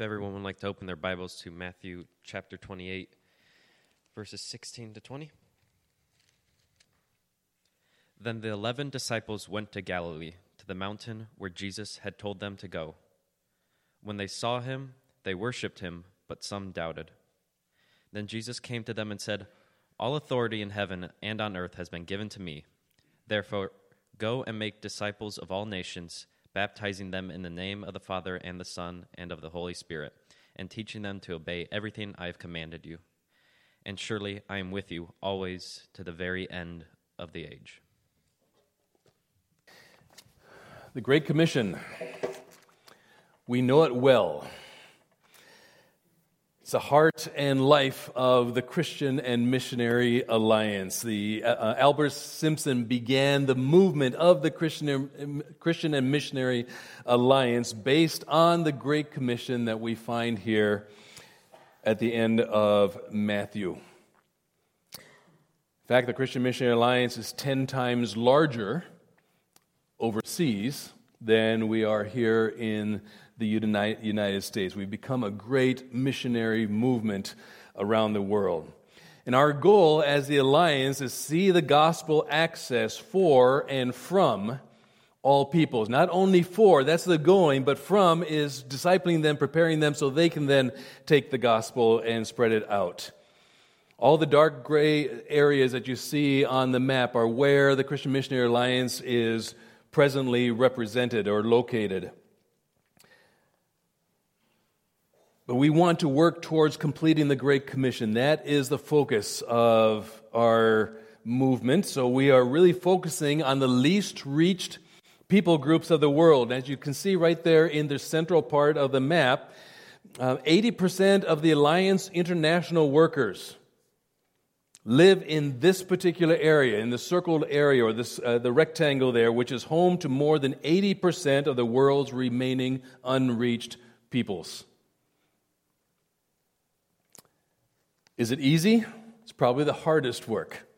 If everyone would like to open their Bibles to Matthew chapter 28, verses 16 to 20. Then the eleven disciples went to Galilee, to the mountain where Jesus had told them to go. When they saw him, they worshipped him, but some doubted. Then Jesus came to them and said, All authority in heaven and on earth has been given to me. Therefore, go and make disciples of all nations baptizing them in the name of the Father and the Son and of the Holy Spirit, and teaching them to obey everything I have commanded you. And surely I am with you always to the very end of the age. The Great Commission. We know it well. It's the heart and life of the Christian and Missionary Alliance. The uh, uh, Albert Simpson began the movement of the Christian, Christian and Missionary Alliance based on the Great Commission that we find here at the end of Matthew. In fact, the Christian Missionary Alliance is 10 times larger overseas than we are here in the United States. We've become a great missionary movement around the world. And our goal as the Alliance is see the gospel access for and from all peoples. Not only for, that's the going, but from is discipling them, preparing them so they can then take the gospel and spread it out. All the dark gray areas that you see on the map are where the Christian Missionary Alliance is presently represented or located. But we want to work towards completing the Great Commission. That is the focus of our movement. So we are really focusing on the least reached people groups of the world. As you can see right there in the central part of the map, uh, 80% of the Alliance international workers live in this particular area, in the circled area or this, uh, the rectangle there, which is home to more than 80% of the world's remaining unreached peoples. Is it easy? It's probably the hardest work.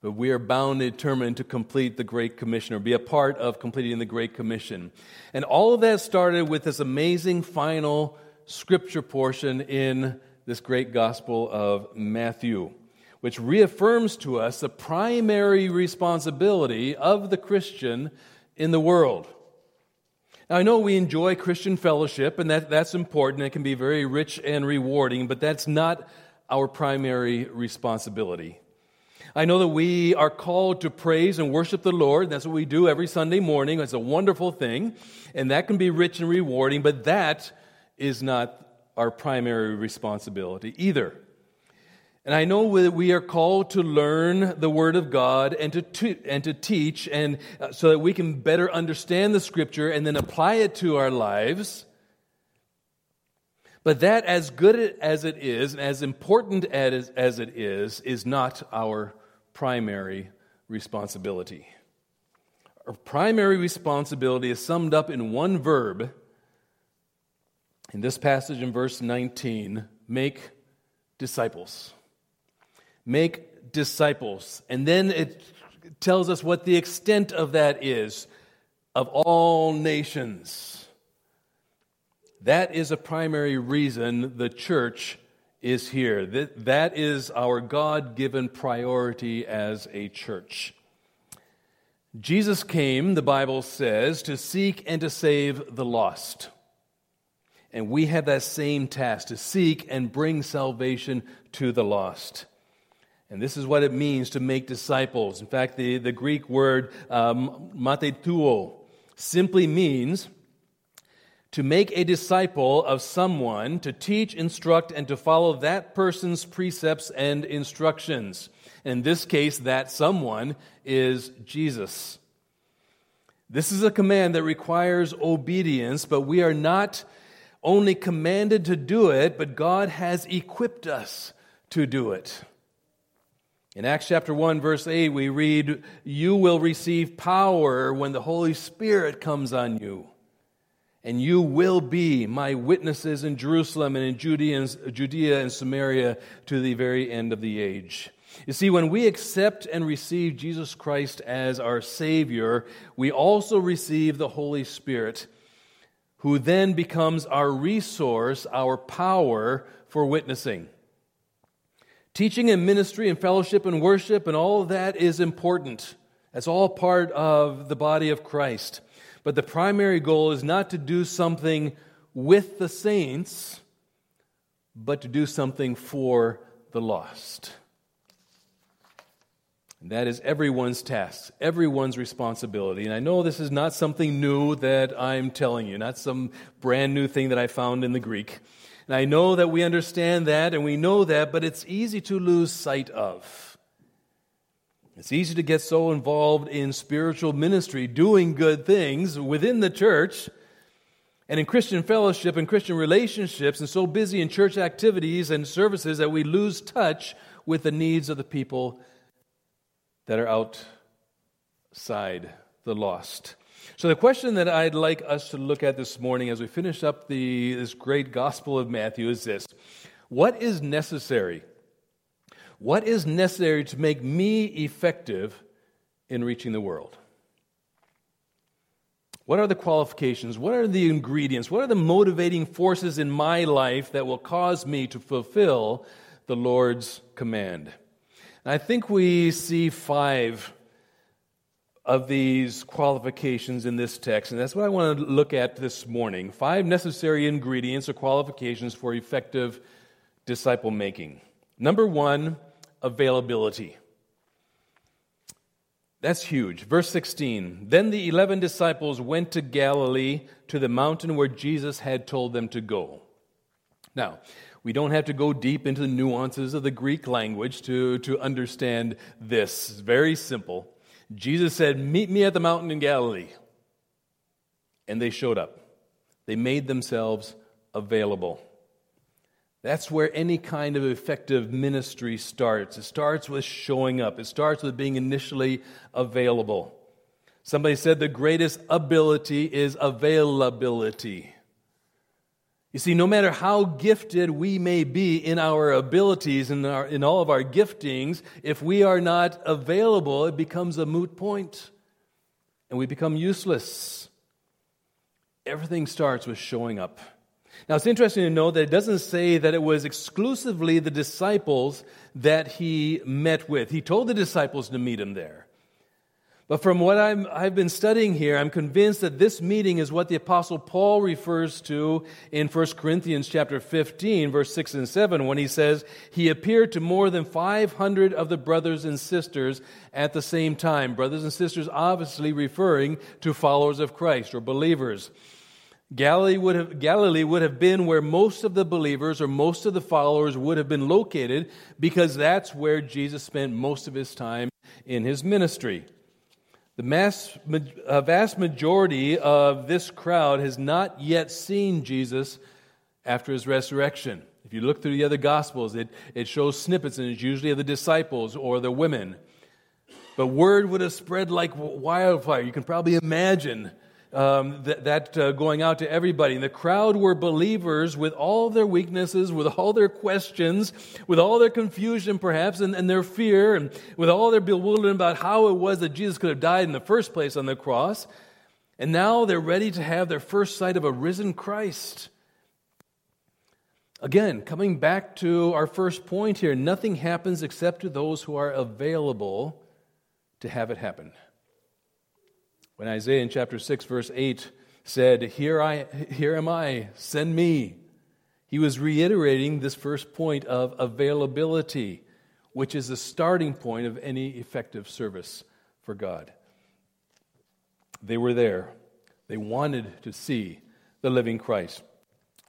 But we are bound and determined to complete the Great Commission or be a part of completing the Great Commission. And all of that started with this amazing final scripture portion in this great Gospel of Matthew, which reaffirms to us the primary responsibility of the Christian in the world. Now, I know we enjoy Christian fellowship, and that, that's important. It can be very rich and rewarding, but that's not our primary responsibility. I know that we are called to praise and worship the Lord. That's what we do every Sunday morning. It's a wonderful thing, and that can be rich and rewarding, but that is not our primary responsibility either. And I know that we are called to learn the Word of God and to, to and to teach, and uh, so that we can better understand the Scripture and then apply it to our lives. But that, as good as it is, and as important as, as it is, is not our primary responsibility. Our primary responsibility is summed up in one verb in this passage in verse 19 make disciples. Make disciples. And then it tells us what the extent of that is of all nations. That is a primary reason the church is here. That, that is our God given priority as a church. Jesus came, the Bible says, to seek and to save the lost. And we have that same task to seek and bring salvation to the lost. And this is what it means to make disciples. In fact, the, the Greek word um, matheteuo simply means to make a disciple of someone, to teach, instruct, and to follow that person's precepts and instructions. In this case, that someone is Jesus. This is a command that requires obedience, but we are not only commanded to do it, but God has equipped us to do it. In Acts chapter 1, verse 8, we read, You will receive power when the Holy Spirit comes on you and you will be my witnesses in Jerusalem and in Judea and Samaria to the very end of the age. You see, when we accept and receive Jesus Christ as our Savior, we also receive the Holy Spirit, who then becomes our resource, our power for witnessing. Teaching and ministry and fellowship and worship and all of that is important. That's all part of the body of Christ. But the primary goal is not to do something with the saints, but to do something for the lost. And that is everyone's task, everyone's responsibility. And I know this is not something new that I'm telling you, not some brand new thing that I found in the Greek. And I know that we understand that and we know that, but it's easy to lose sight of. It's easy to get so involved in spiritual ministry, doing good things within the church and in Christian fellowship and Christian relationships, and so busy in church activities and services that we lose touch with the needs of the people that are outside the lost. So, the question that I'd like us to look at this morning as we finish up the, this great Gospel of Matthew is this What is necessary? What is necessary to make me effective in reaching the world? What are the qualifications? What are the ingredients? What are the motivating forces in my life that will cause me to fulfill the Lord's command? And I think we see five of these qualifications in this text, and that's what I want to look at this morning. Five necessary ingredients or qualifications for effective disciple making. Number one, availability. That's huge. Verse 16 Then the eleven disciples went to Galilee to the mountain where Jesus had told them to go. Now, we don't have to go deep into the nuances of the Greek language to, to understand this. It's very simple. Jesus said, Meet me at the mountain in Galilee. And they showed up, they made themselves available. That's where any kind of effective ministry starts. It starts with showing up, it starts with being initially available. Somebody said the greatest ability is availability. You see, no matter how gifted we may be in our abilities and in, in all of our giftings, if we are not available, it becomes a moot point and we become useless. Everything starts with showing up. Now, it's interesting to note that it doesn't say that it was exclusively the disciples that he met with. He told the disciples to meet him there. But from what i have been studying here, I'm convinced that this meeting is what the apostle Paul refers to in 1 Corinthians chapter 15, verse 6 and 7, when he says, he appeared to more than 500 of the brothers and sisters at the same time. Brothers and sisters obviously referring to followers of Christ or believers. Galilee would, have, Galilee would have been where most of the believers or most of the followers would have been located because that's where Jesus spent most of his time in his ministry. The mass, a vast majority of this crowd has not yet seen Jesus after his resurrection. If you look through the other Gospels, it, it shows snippets, and it's usually of the disciples or the women. But word would have spread like wildfire. You can probably imagine um, that, that uh, going out to everybody. And the crowd were believers with all their weaknesses, with all their questions, with all their confusion, perhaps, and, and their fear, and with all their bewilderment about how it was that Jesus could have died in the first place on the cross. And now they're ready to have their first sight of a risen Christ. Again, coming back to our first point here, nothing happens except to those who are available to have it happen. When Isaiah in chapter 6, verse 8 said, Here, I, here am I, send me, he was reiterating this first point of availability, which is the starting point of any effective service for God. They were there. They wanted to see the living Christ.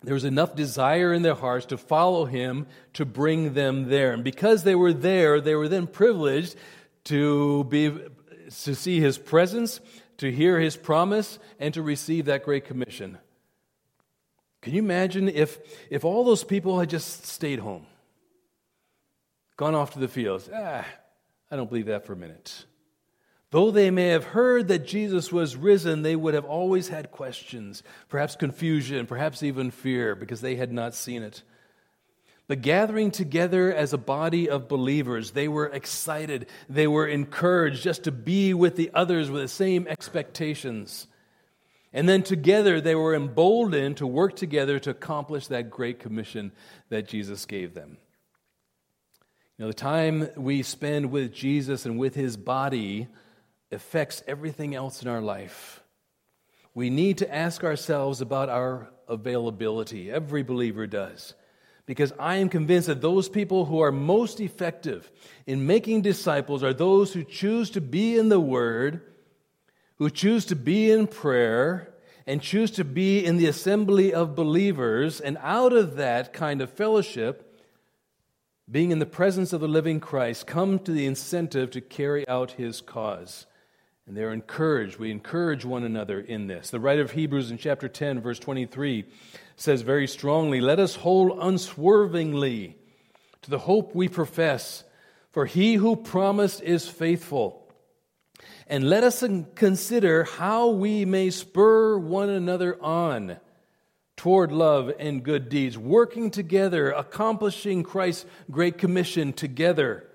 There was enough desire in their hearts to follow him to bring them there. And because they were there, they were then privileged to, be, to see his presence, to hear his promise, and to receive that great commission. Can you imagine if, if all those people had just stayed home, gone off to the fields? Ah, I don't believe that for a minute. Though they may have heard that Jesus was risen, they would have always had questions, perhaps confusion, perhaps even fear, because they had not seen it. But gathering together as a body of believers, they were excited. They were encouraged just to be with the others with the same expectations. And then together they were emboldened to work together to accomplish that great commission that Jesus gave them. You know, the time we spend with Jesus and with his body affects everything else in our life. We need to ask ourselves about our availability. Every believer does. Because I am convinced that those people who are most effective in making disciples are those who choose to be in the Word who choose to be in prayer and choose to be in the assembly of believers, and out of that kind of fellowship, being in the presence of the living Christ, come to the incentive to carry out his cause. And they're encouraged. We encourage one another in this. The writer of Hebrews in chapter 10, verse 23, says very strongly Let us hold unswervingly to the hope we profess, for he who promised is faithful. And let us consider how we may spur one another on toward love and good deeds, working together, accomplishing Christ's great commission together,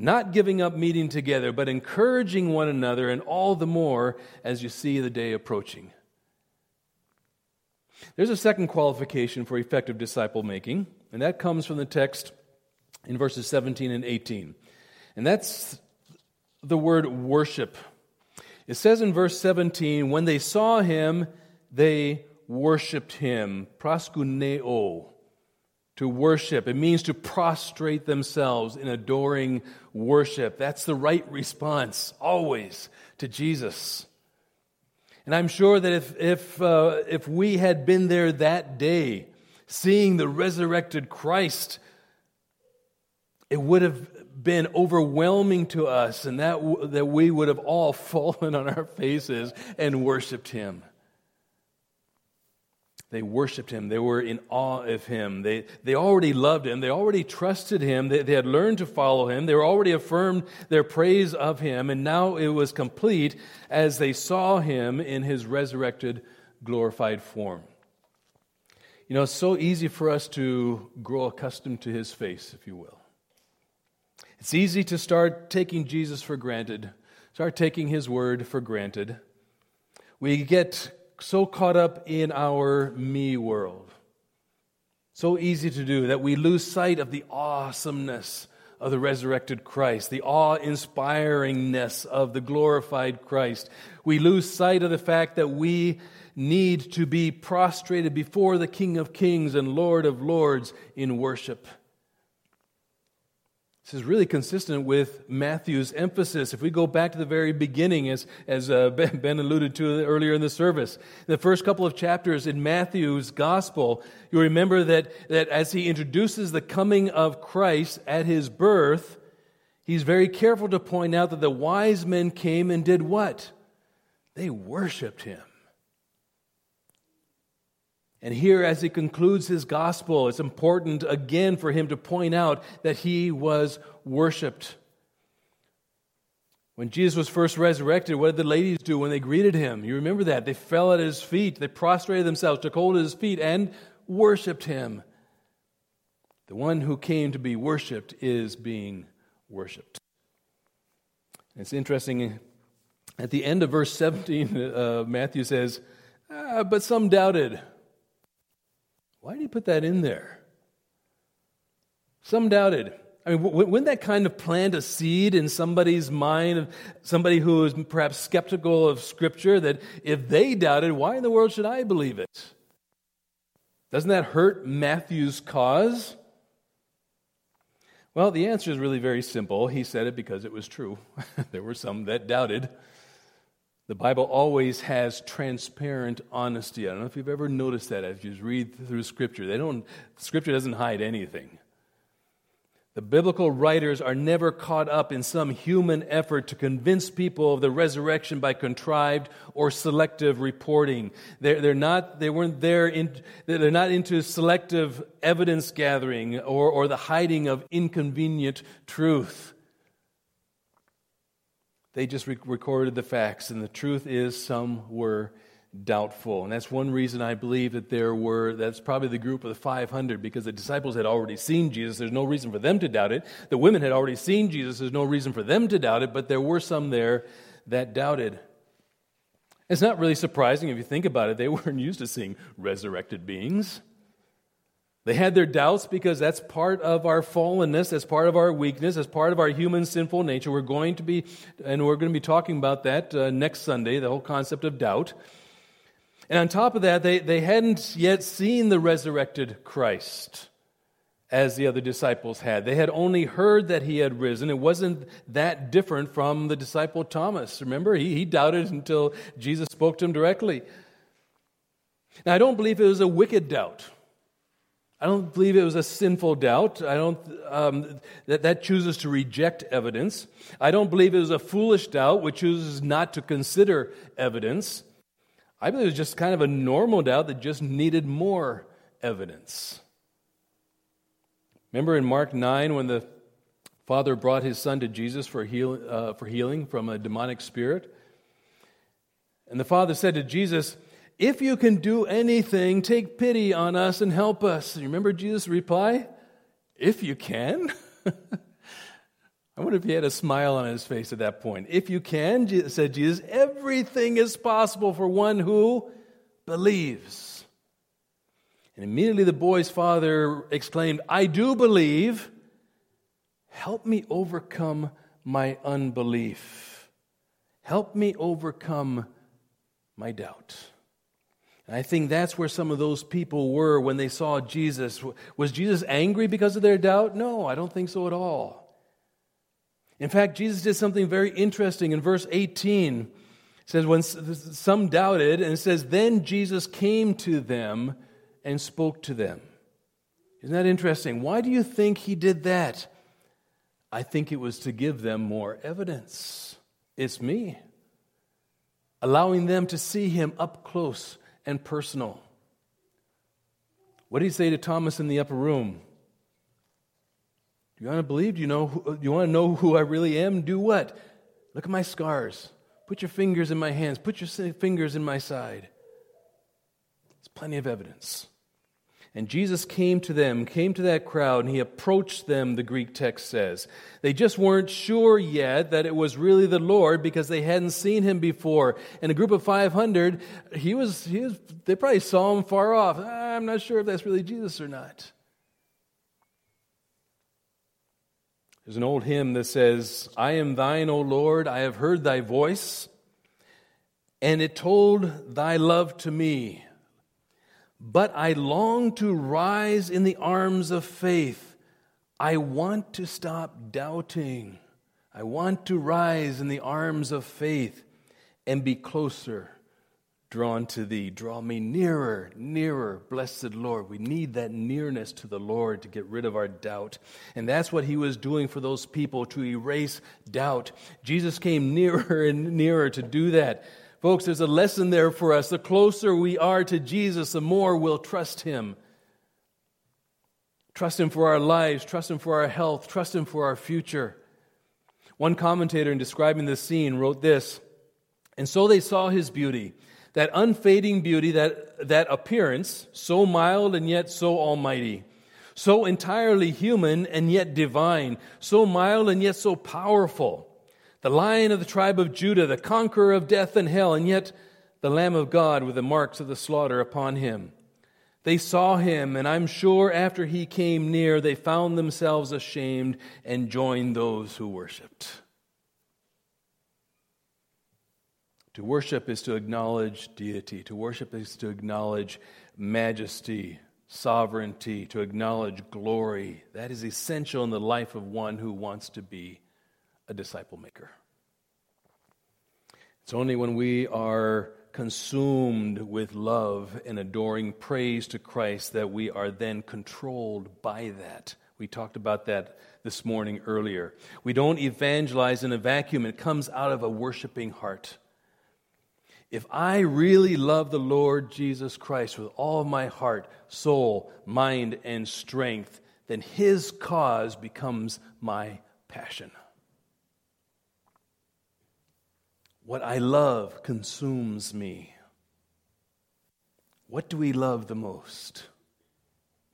not giving up meeting together, but encouraging one another, and all the more as you see the day approaching. There's a second qualification for effective disciple making, and that comes from the text in verses 17 and 18. And that's the word worship. It says in verse 17, when they saw him, they worshiped him. Proskuneo, to worship. It means to prostrate themselves in adoring worship. That's the right response, always, to Jesus. And I'm sure that if, if, uh, if we had been there that day, seeing the resurrected Christ, it would have been overwhelming to us, and that, that we would have all fallen on our faces and worshiped him. They worshiped him. They were in awe of him. They, they already loved him. They already trusted him. They, they had learned to follow him. They were already affirmed their praise of him. And now it was complete as they saw him in his resurrected, glorified form. You know, it's so easy for us to grow accustomed to his face, if you will. It's easy to start taking Jesus for granted, start taking his word for granted. We get so caught up in our me world. So easy to do that we lose sight of the awesomeness of the resurrected Christ, the awe inspiringness of the glorified Christ. We lose sight of the fact that we need to be prostrated before the King of Kings and Lord of Lords in worship. This is really consistent with Matthew's emphasis. If we go back to the very beginning, as, as uh, Ben alluded to earlier in the service, the first couple of chapters in Matthew's gospel, you remember that, that as he introduces the coming of Christ at his birth, he's very careful to point out that the wise men came and did what? They worshiped him. And here, as he concludes his gospel, it's important again for him to point out that he was worshiped. When Jesus was first resurrected, what did the ladies do when they greeted him? You remember that. They fell at his feet, they prostrated themselves, took hold of his feet, and worshiped him. The one who came to be worshiped is being worshiped. It's interesting. At the end of verse 17, uh, Matthew says, ah, But some doubted. Why did he put that in there? Some doubted. I mean, wouldn't that kind of plant a seed in somebody's mind, of somebody who is perhaps skeptical of Scripture, that if they doubted, why in the world should I believe it? Doesn't that hurt Matthew's cause? Well, the answer is really very simple. He said it because it was true. there were some that doubted. The Bible always has transparent honesty. I don't know if you've ever noticed that as you read through Scripture. They don't, Scripture doesn't hide anything. The biblical writers are never caught up in some human effort to convince people of the resurrection by contrived or selective reporting. They're, they're not, they weren't there, in, they're not into selective evidence gathering or, or the hiding of inconvenient truth. They just re- recorded the facts, and the truth is, some were doubtful. And that's one reason I believe that there were, that's probably the group of the 500, because the disciples had already seen Jesus. There's no reason for them to doubt it. The women had already seen Jesus. There's no reason for them to doubt it, but there were some there that doubted. It's not really surprising if you think about it. They weren't used to seeing resurrected beings. They had their doubts because that's part of our fallenness, that's part of our weakness, that's part of our human sinful nature. We're going to be, and we're going to be talking about that uh, next Sunday, the whole concept of doubt. And on top of that, they, they hadn't yet seen the resurrected Christ as the other disciples had. They had only heard that he had risen. It wasn't that different from the disciple Thomas. Remember, he, he doubted until Jesus spoke to him directly. Now, I don't believe it was a wicked doubt. I don't believe it was a sinful doubt. I don't um, that that chooses to reject evidence. I don't believe it was a foolish doubt which chooses not to consider evidence. I believe it was just kind of a normal doubt that just needed more evidence. Remember in Mark 9 when the father brought his son to Jesus for, heal, uh, for healing from a demonic spirit? And the father said to Jesus, If you can do anything, take pity on us and help us. You remember Jesus' reply? If you can? I wonder if he had a smile on his face at that point. If you can, said Jesus, everything is possible for one who believes. And immediately the boy's father exclaimed, I do believe. Help me overcome my unbelief. Help me overcome my doubt. I think that's where some of those people were when they saw Jesus. Was Jesus angry because of their doubt? No, I don't think so at all. In fact, Jesus did something very interesting in verse 18. It says, When some doubted, and it says, Then Jesus came to them and spoke to them. Isn't that interesting? Why do you think he did that? I think it was to give them more evidence. It's me. Allowing them to see him up close and personal. What did he say to Thomas in the upper room? Do you want to believe? Do you, know who, do you want to know who I really am? Do what? Look at my scars. Put your fingers in my hands. Put your fingers in my side. There's plenty of evidence. And Jesus came to them, came to that crowd, and he approached them, the Greek text says. They just weren't sure yet that it was really the Lord because they hadn't seen him before. And a group of 500, he was, he was, they probably saw him far off. Ah, I'm not sure if that's really Jesus or not. There's an old hymn that says, I am thine, O Lord, I have heard thy voice, and it told thy love to me. But I long to rise in the arms of faith. I want to stop doubting. I want to rise in the arms of faith and be closer drawn to thee. Draw me nearer, nearer, blessed Lord. We need that nearness to the Lord to get rid of our doubt. And that's what he was doing for those people to erase doubt. Jesus came nearer and nearer to do that. Folks, there's a lesson there for us. The closer we are to Jesus, the more we'll trust Him. Trust Him for our lives, trust Him for our health, trust Him for our future. One commentator, in describing this scene, wrote this And so they saw His beauty, that unfading beauty, that, that appearance, so mild and yet so almighty, so entirely human and yet divine, so mild and yet so powerful the lion of the tribe of Judah, the conqueror of death and hell, and yet the Lamb of God with the marks of the slaughter upon him. They saw him, and I'm sure after he came near, they found themselves ashamed and joined those who worshiped. To worship is to acknowledge deity, to worship is to acknowledge majesty, sovereignty, to acknowledge glory. That is essential in the life of one who wants to be a disciple maker. It's only when we are consumed with love and adoring praise to Christ that we are then controlled by that. We talked about that this morning earlier. We don't evangelize in a vacuum, it comes out of a worshiping heart. If I really love the Lord Jesus Christ with all my heart, soul, mind, and strength, then his cause becomes my passion. What I love consumes me. What do we love the most?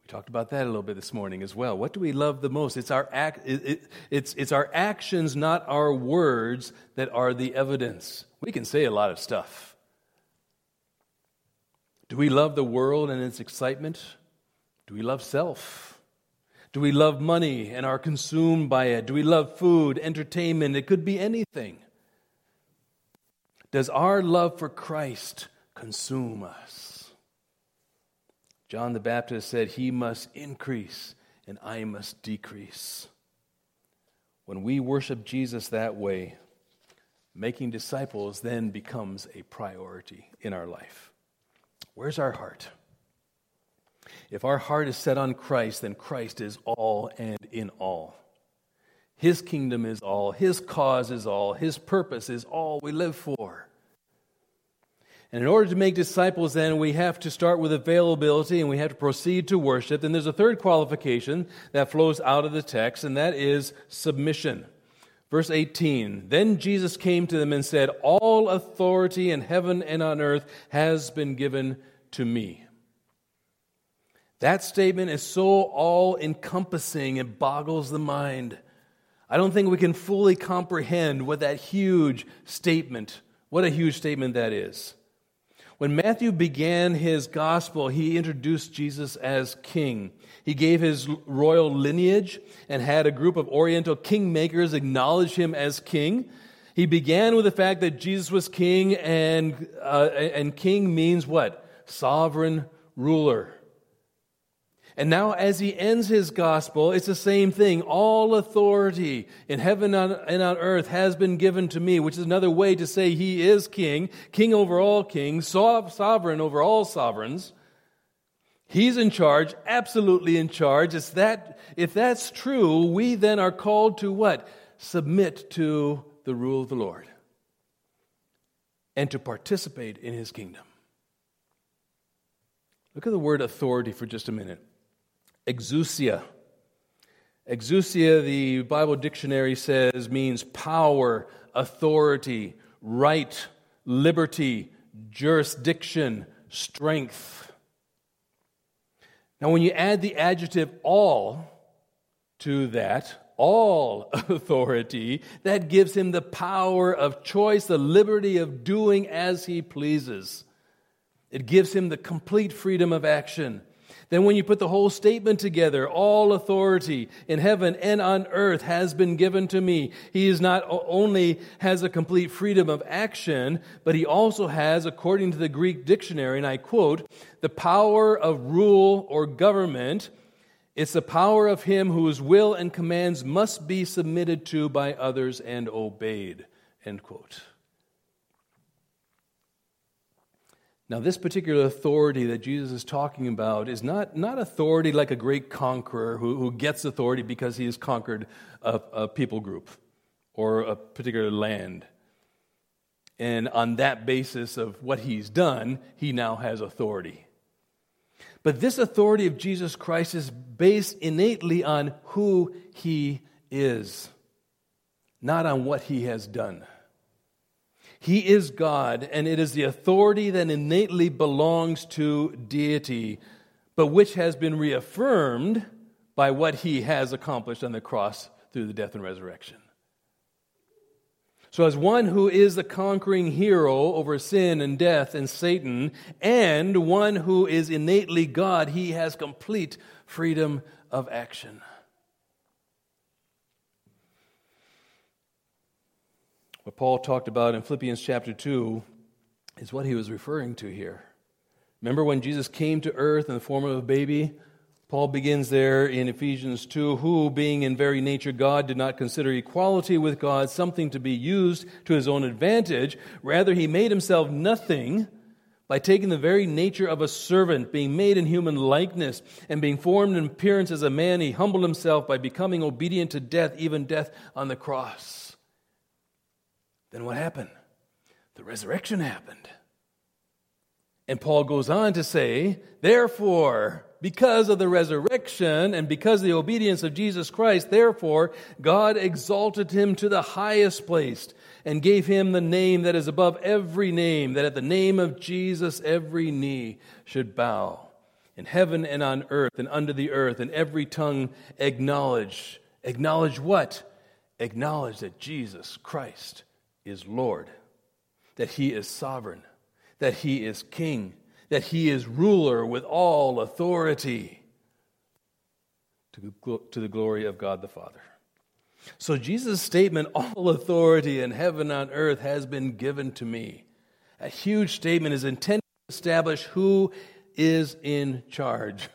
We talked about that a little bit this morning as well. What do we love the most? It's our, act, it, it, it's, it's our actions, not our words, that are the evidence. We can say a lot of stuff. Do we love the world and its excitement? Do we love self? Do we love money and are consumed by it? Do we love food, entertainment? It could be anything. Does our love for Christ consume us? John the Baptist said, He must increase and I must decrease. When we worship Jesus that way, making disciples then becomes a priority in our life. Where's our heart? If our heart is set on Christ, then Christ is all and in all. His kingdom is all, His cause is all, His purpose is all we live for. And in order to make disciples, then, we have to start with availability and we have to proceed to worship. And there's a third qualification that flows out of the text, and that is submission. Verse 18 Then Jesus came to them and said, All authority in heaven and on earth has been given to me. That statement is so all encompassing, it boggles the mind. I don't think we can fully comprehend what that huge statement, what a huge statement that is. When Matthew began his gospel, he introduced Jesus as king. He gave his royal lineage and had a group of Oriental kingmakers acknowledge him as king. He began with the fact that Jesus was king, and, uh, and king means what? Sovereign ruler. And now, as he ends his gospel, it's the same thing. All authority in heaven and on earth has been given to me, which is another way to say he is king, king over all kings, sovereign over all sovereigns. He's in charge, absolutely in charge. It's that, if that's true, we then are called to what? Submit to the rule of the Lord and to participate in his kingdom. Look at the word authority for just a minute exousia. Exousia, the Bible dictionary says, means power, authority, right, liberty, jurisdiction, strength. Now, when you add the adjective all to that, all authority, that gives him the power of choice, the liberty of doing as he pleases. It gives him the complete freedom of action. Then, when you put the whole statement together, all authority in heaven and on earth has been given to me. He is not only has a complete freedom of action, but he also has, according to the Greek dictionary, and I quote, the power of rule or government. It's the power of him whose will and commands must be submitted to by others and obeyed. End quote. Now, this particular authority that Jesus is talking about is not, not authority like a great conqueror who, who gets authority because he has conquered a, a people group or a particular land. And on that basis of what he's done, he now has authority. But this authority of Jesus Christ is based innately on who he is, not on what he has done. He is God, and it is the authority that innately belongs to deity, but which has been reaffirmed by what he has accomplished on the cross through the death and resurrection. So, as one who is the conquering hero over sin and death and Satan, and one who is innately God, he has complete freedom of action. What Paul talked about in Philippians chapter 2 is what he was referring to here. Remember when Jesus came to earth in the form of a baby? Paul begins there in Ephesians 2 who, being in very nature God, did not consider equality with God something to be used to his own advantage. Rather, he made himself nothing by taking the very nature of a servant, being made in human likeness, and being formed in appearance as a man, he humbled himself by becoming obedient to death, even death on the cross. Then what happened? The resurrection happened. And Paul goes on to say, therefore, because of the resurrection and because of the obedience of Jesus Christ, therefore, God exalted him to the highest place and gave him the name that is above every name, that at the name of Jesus every knee should bow in heaven and on earth and under the earth, and every tongue acknowledge. Acknowledge what? Acknowledge that Jesus Christ is Lord, that He is sovereign, that He is King, that he is ruler with all authority to the glory of God the Father. So Jesus' statement, all authority in heaven and on earth has been given to me. A huge statement is intended to establish who is in charge.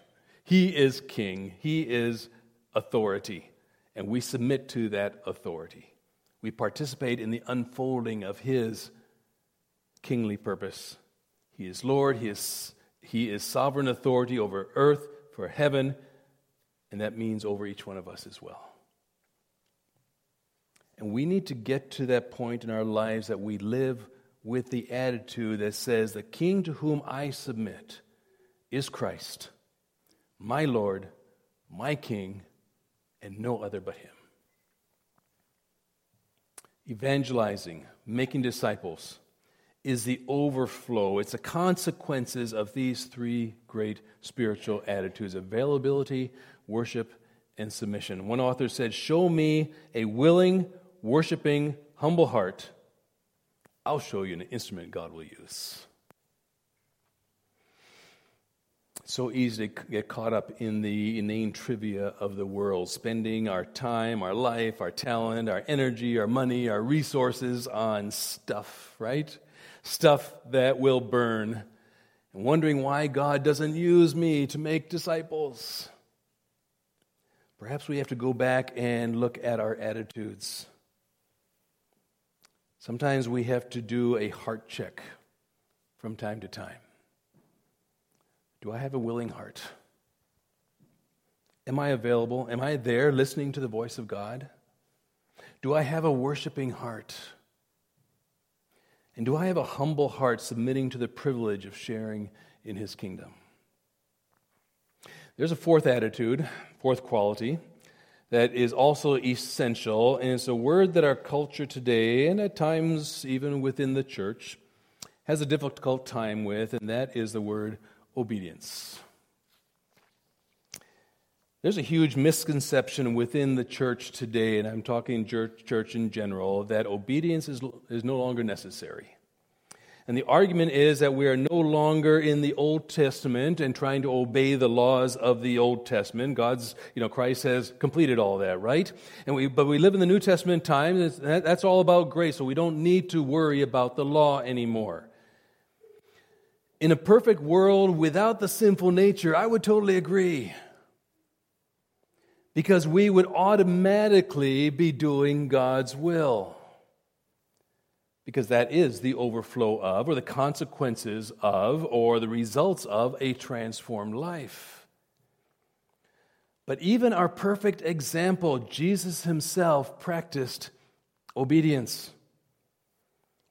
He is king, he is authority, and we submit to that authority. We participate in the unfolding of his kingly purpose. He is Lord, he is, he is sovereign authority over earth, for heaven, and that means over each one of us as well. And we need to get to that point in our lives that we live with the attitude that says, The king to whom I submit is Christ, my Lord, my king, and no other but him. Evangelizing, making disciples, is the overflow, it's the consequences of these three great spiritual attitudes availability, worship, and submission. One author said, Show me a willing, worshiping, humble heart. I'll show you an instrument God will use. So easy to get caught up in the inane trivia of the world, spending our time, our life, our talent, our energy, our money, our resources on stuff, right? Stuff that will burn, and wondering why God doesn't use me to make disciples. Perhaps we have to go back and look at our attitudes. Sometimes we have to do a heart check from time to time. Do I have a willing heart? Am I available? Am I there listening to the voice of God? Do I have a worshiping heart? And do I have a humble heart submitting to the privilege of sharing in His kingdom? There's a fourth attitude, fourth quality, that is also essential, and it's a word that our culture today, and at times even within the church, has a difficult time with, and that is the word obedience. There's a huge misconception within the church today, and I'm talking church, church in general, that obedience is, is no longer necessary. And the argument is that we are no longer in the Old Testament and trying to obey the laws of the Old Testament. God's, you know, Christ has completed all that, right? And we, but we live in the New Testament time. That's all about grace, so we don't need to worry about the law anymore. In a perfect world without the sinful nature, I would totally agree. Because we would automatically be doing God's will because that is the overflow of, or the consequences of, or the results of a transformed life. But even our perfect example, Jesus himself practiced obedience.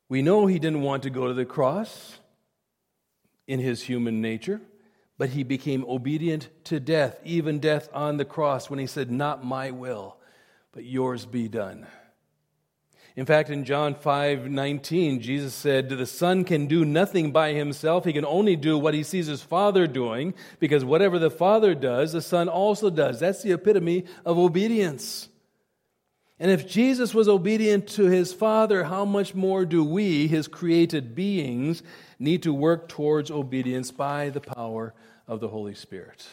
We know he didn't want to go to the cross in his human nature, but he became obedient to death, even death on the cross, when he said, Not my will, but yours be done. In fact, in John 5 19, Jesus said, The Son can do nothing by himself. He can only do what he sees his Father doing, because whatever the Father does, the Son also does. That's the epitome of obedience. And if Jesus was obedient to his Father, how much more do we, his created beings, need to work towards obedience by the power of the Holy Spirit?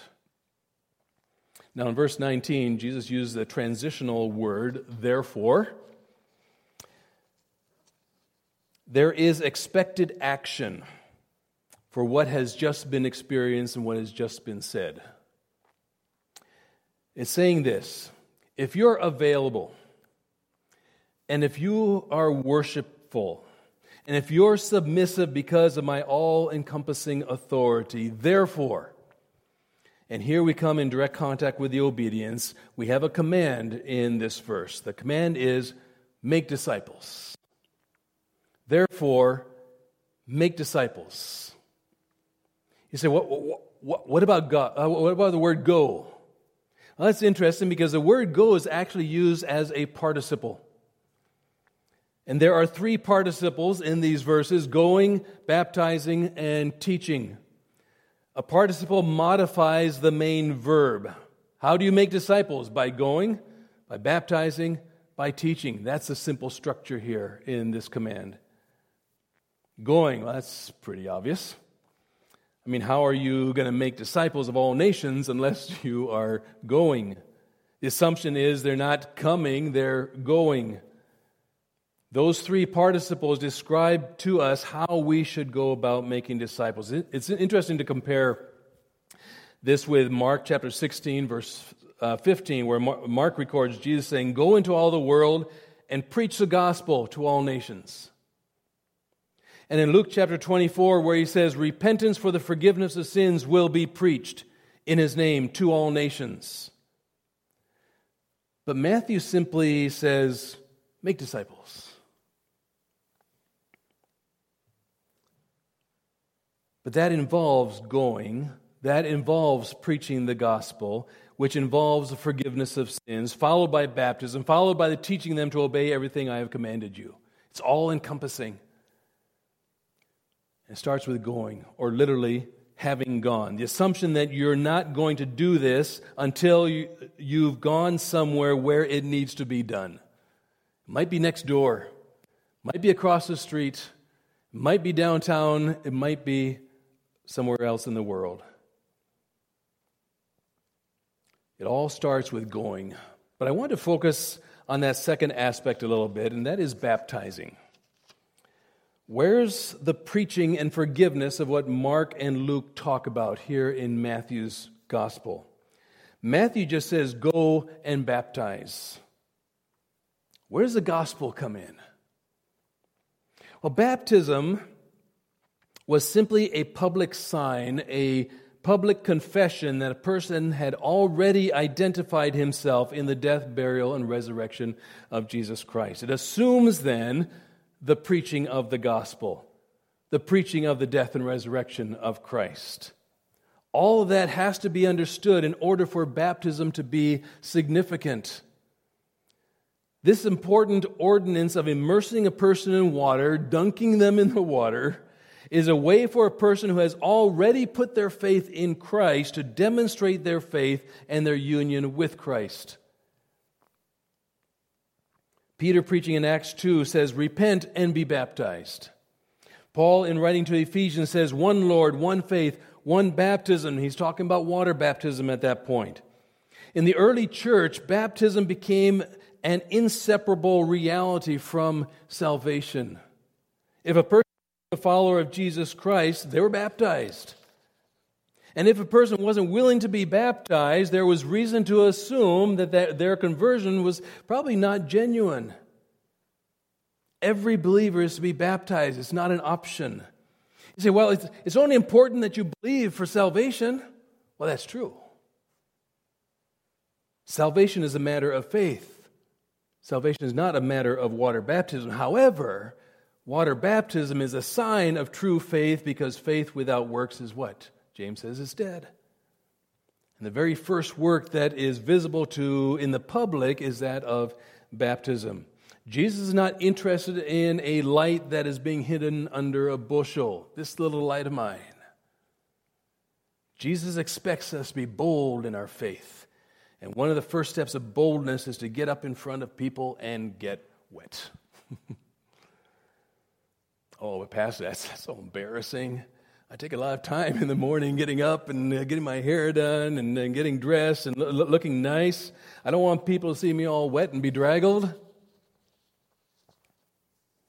Now, in verse 19, Jesus uses the transitional word, therefore. There is expected action for what has just been experienced and what has just been said. It's saying this if you're available, and if you are worshipful, and if you're submissive because of my all encompassing authority, therefore, and here we come in direct contact with the obedience, we have a command in this verse. The command is make disciples. Therefore, make disciples. You say, what, what, what about God? Uh, what about the word go? Well, that's interesting because the word go is actually used as a participle. And there are three participles in these verses going, baptizing, and teaching. A participle modifies the main verb. How do you make disciples? By going, by baptizing, by teaching. That's the simple structure here in this command. Going, well, that's pretty obvious. I mean, how are you going to make disciples of all nations unless you are going? The assumption is they're not coming, they're going. Those three participles describe to us how we should go about making disciples. It's interesting to compare this with Mark chapter 16, verse uh, 15, where Mark records Jesus saying, Go into all the world and preach the gospel to all nations. And in Luke chapter 24, where he says, Repentance for the forgiveness of sins will be preached in his name to all nations. But Matthew simply says, Make disciples. But that involves going, that involves preaching the gospel, which involves the forgiveness of sins, followed by baptism, followed by the teaching them to obey everything I have commanded you. It's all encompassing. It starts with going, or literally having gone. The assumption that you're not going to do this until you, you've gone somewhere where it needs to be done. It might be next door, might be across the street, might be downtown, it might be somewhere else in the world. It all starts with going. But I want to focus on that second aspect a little bit, and that is baptizing. Where's the preaching and forgiveness of what Mark and Luke talk about here in Matthew's gospel? Matthew just says, Go and baptize. Where does the gospel come in? Well, baptism was simply a public sign, a public confession that a person had already identified himself in the death, burial, and resurrection of Jesus Christ. It assumes then the preaching of the gospel, the preaching of the death and resurrection of Christ. All of that has to be understood in order for baptism to be significant. This important ordinance of immersing a person in water, dunking them in the water, is a way for a person who has already put their faith in Christ to demonstrate their faith and their union with Christ. Peter, preaching in Acts 2, says, Repent and be baptized. Paul, in writing to Ephesians, says, One Lord, one faith, one baptism. He's talking about water baptism at that point. In the early church, baptism became an inseparable reality from salvation. If a person a follower of Jesus Christ, they were baptized. And if a person wasn't willing to be baptized, there was reason to assume that their conversion was probably not genuine. Every believer is to be baptized, it's not an option. You say, well, it's, it's only important that you believe for salvation. Well, that's true. Salvation is a matter of faith. Salvation is not a matter of water baptism. However, water baptism is a sign of true faith because faith without works is what? James says is dead. And the very first work that is visible to in the public is that of baptism. Jesus is not interested in a light that is being hidden under a bushel, this little light of mine. Jesus expects us to be bold in our faith. And one of the first steps of boldness is to get up in front of people and get wet. oh, but Pastor, that's, so embarrassing. I take a lot of time in the morning getting up and uh, getting my hair done and, and getting dressed and lo- looking nice. I don't want people to see me all wet and bedraggled.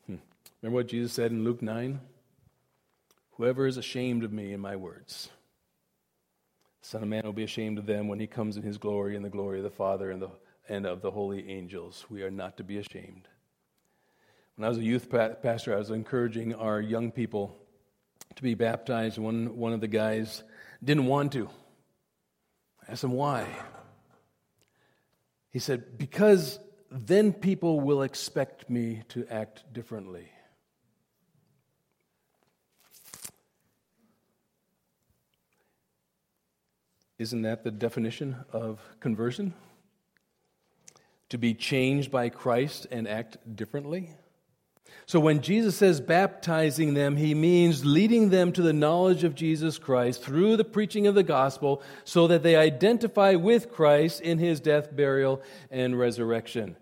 Hmm. Remember what Jesus said in Luke 9? Whoever is ashamed of me and my words, the Son of Man will be ashamed of them when he comes in his glory and the glory of the Father and, the, and of the holy angels. We are not to be ashamed. When I was a youth pastor, I was encouraging our young people to be baptized. One, one of the guys didn't want to. I asked him why. He said, Because then people will expect me to act differently. Isn't that the definition of conversion? To be changed by Christ and act differently? So when Jesus says baptizing them, he means leading them to the knowledge of Jesus Christ through the preaching of the gospel so that they identify with Christ in his death, burial, and resurrection.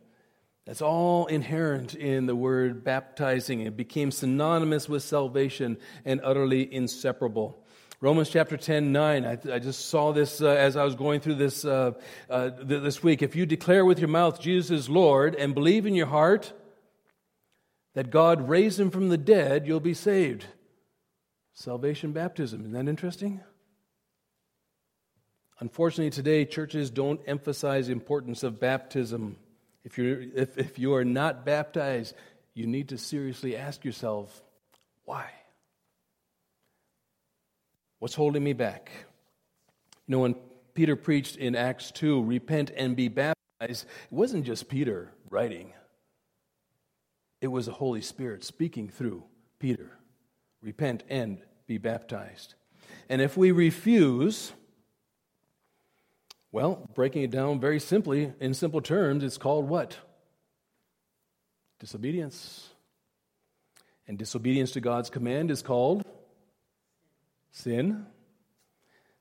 That's all inherent in the word baptizing. It became synonymous with salvation and utterly inseparable. Romans chapter 10, 9. I, I just saw this uh, as I was going through this uh, uh, th- this week. If you declare with your mouth Jesus is Lord and believe in your heart that God raised him from the dead, you'll be saved. Salvation baptism. Isn't that interesting? Unfortunately, today, churches don't emphasize importance of baptism. If, you're, if, if you are not baptized, you need to seriously ask yourself, why? What's holding me back? You know, when Peter preached in Acts 2, repent and be baptized, it wasn't just Peter writing, it was the Holy Spirit speaking through Peter. Repent and be baptized. And if we refuse, well, breaking it down very simply, in simple terms, it's called what? Disobedience. And disobedience to God's command is called sin.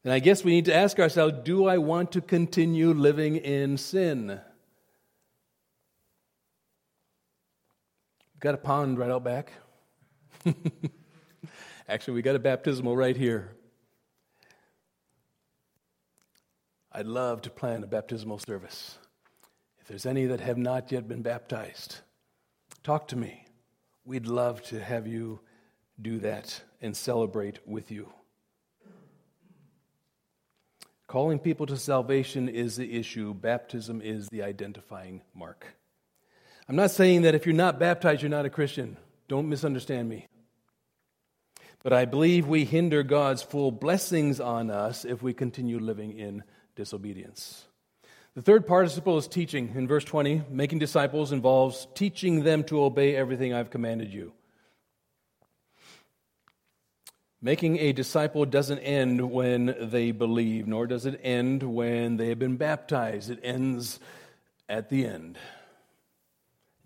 Then I guess we need to ask ourselves do I want to continue living in sin? Got a pond right out back. Actually, we got a baptismal right here. I'd love to plan a baptismal service. If there's any that have not yet been baptized, talk to me. We'd love to have you do that and celebrate with you. Calling people to salvation is the issue, baptism is the identifying mark. I'm not saying that if you're not baptized, you're not a Christian. Don't misunderstand me. But I believe we hinder God's full blessings on us if we continue living in disobedience. The third participle is teaching. In verse 20, making disciples involves teaching them to obey everything I've commanded you. Making a disciple doesn't end when they believe, nor does it end when they have been baptized. It ends at the end.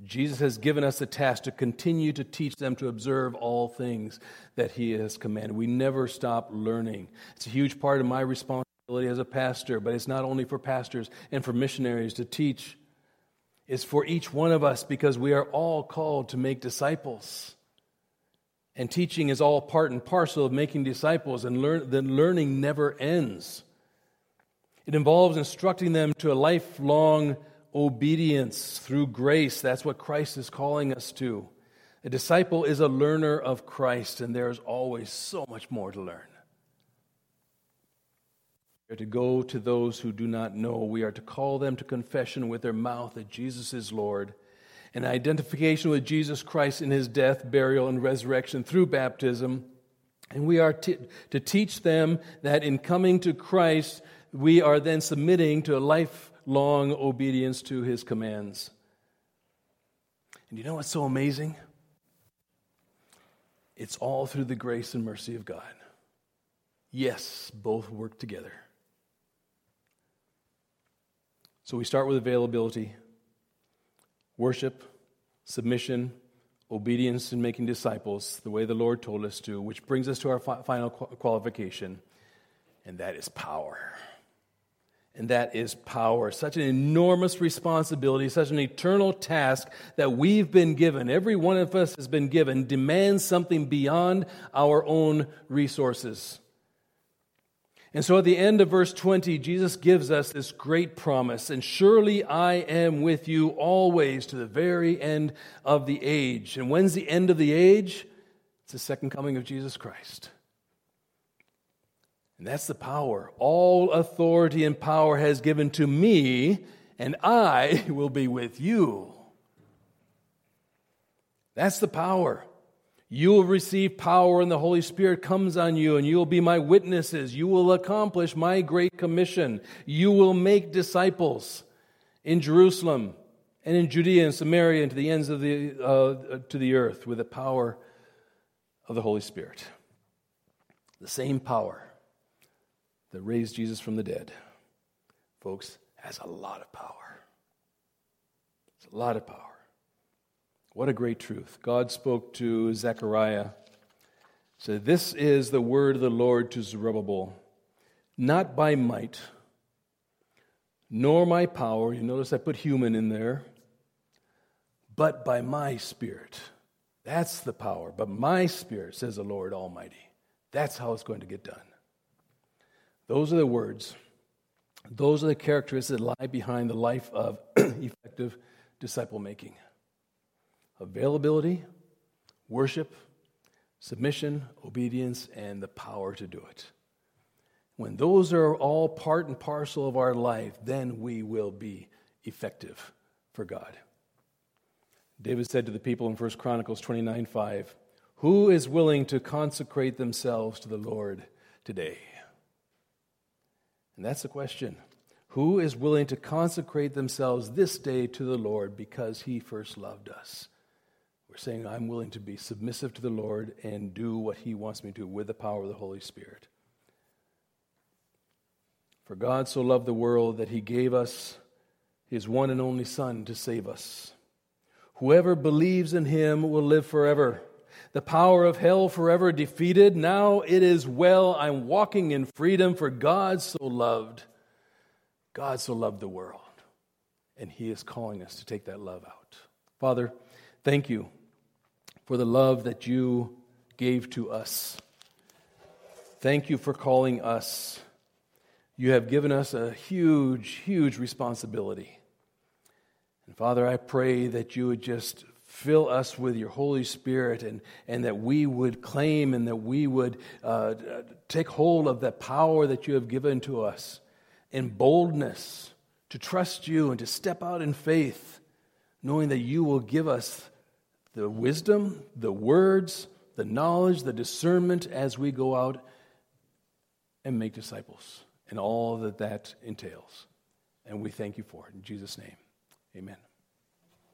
Jesus has given us a task to continue to teach them to observe all things that He has commanded. We never stop learning. It's a huge part of my responsibility as a pastor, but it's not only for pastors and for missionaries to teach, it's for each one of us because we are all called to make disciples. And teaching is all part and parcel of making disciples, and learn, the learning never ends. It involves instructing them to a lifelong obedience through grace. That's what Christ is calling us to. A disciple is a learner of Christ, and there's always so much more to learn. We are to go to those who do not know. We are to call them to confession with their mouth that Jesus is Lord and identification with Jesus Christ in his death, burial, and resurrection through baptism. And we are t- to teach them that in coming to Christ, we are then submitting to a lifelong obedience to his commands. And you know what's so amazing? It's all through the grace and mercy of God. Yes, both work together. So we start with availability worship, submission, obedience, and making disciples the way the Lord told us to, which brings us to our fi- final qualification, and that is power. And that is power. Such an enormous responsibility, such an eternal task that we've been given, every one of us has been given, demands something beyond our own resources. And so at the end of verse 20, Jesus gives us this great promise and surely I am with you always to the very end of the age. And when's the end of the age? It's the second coming of Jesus Christ. And that's the power. All authority and power has given to me, and I will be with you. That's the power. You will receive power, and the Holy Spirit comes on you, and you will be my witnesses. You will accomplish my great commission. You will make disciples in Jerusalem and in Judea and Samaria and to the ends of the, uh, to the earth with the power of the Holy Spirit. The same power that raised Jesus from the dead, folks, has a lot of power. It's a lot of power. What a great truth. God spoke to Zechariah, said, This is the word of the Lord to Zerubbabel, not by might, nor my power. You notice I put human in there, but by my spirit. That's the power. But my spirit, says the Lord Almighty. That's how it's going to get done. Those are the words. Those are the characteristics that lie behind the life of effective disciple making availability, worship, submission, obedience, and the power to do it. When those are all part and parcel of our life, then we will be effective for God. David said to the people in 1 Chronicles 29 5, Who is willing to consecrate themselves to the Lord today? And that's the question. Who is willing to consecrate themselves this day to the Lord because he first loved us? We're saying, I'm willing to be submissive to the Lord and do what he wants me to with the power of the Holy Spirit. For God so loved the world that he gave us his one and only Son to save us. Whoever believes in him will live forever. The power of hell forever defeated. Now it is well. I'm walking in freedom, for God so loved. God so loved the world. And he is calling us to take that love out. Father, thank you for the love that you gave to us. Thank you for calling us. You have given us a huge, huge responsibility. And Father, I pray that you would just fill us with your Holy Spirit and, and that we would claim and that we would uh, take hold of the power that you have given to us in boldness to trust you and to step out in faith, knowing that you will give us the wisdom, the words, the knowledge, the discernment as we go out and make disciples and all that that entails. And we thank you for it in Jesus' name. Amen.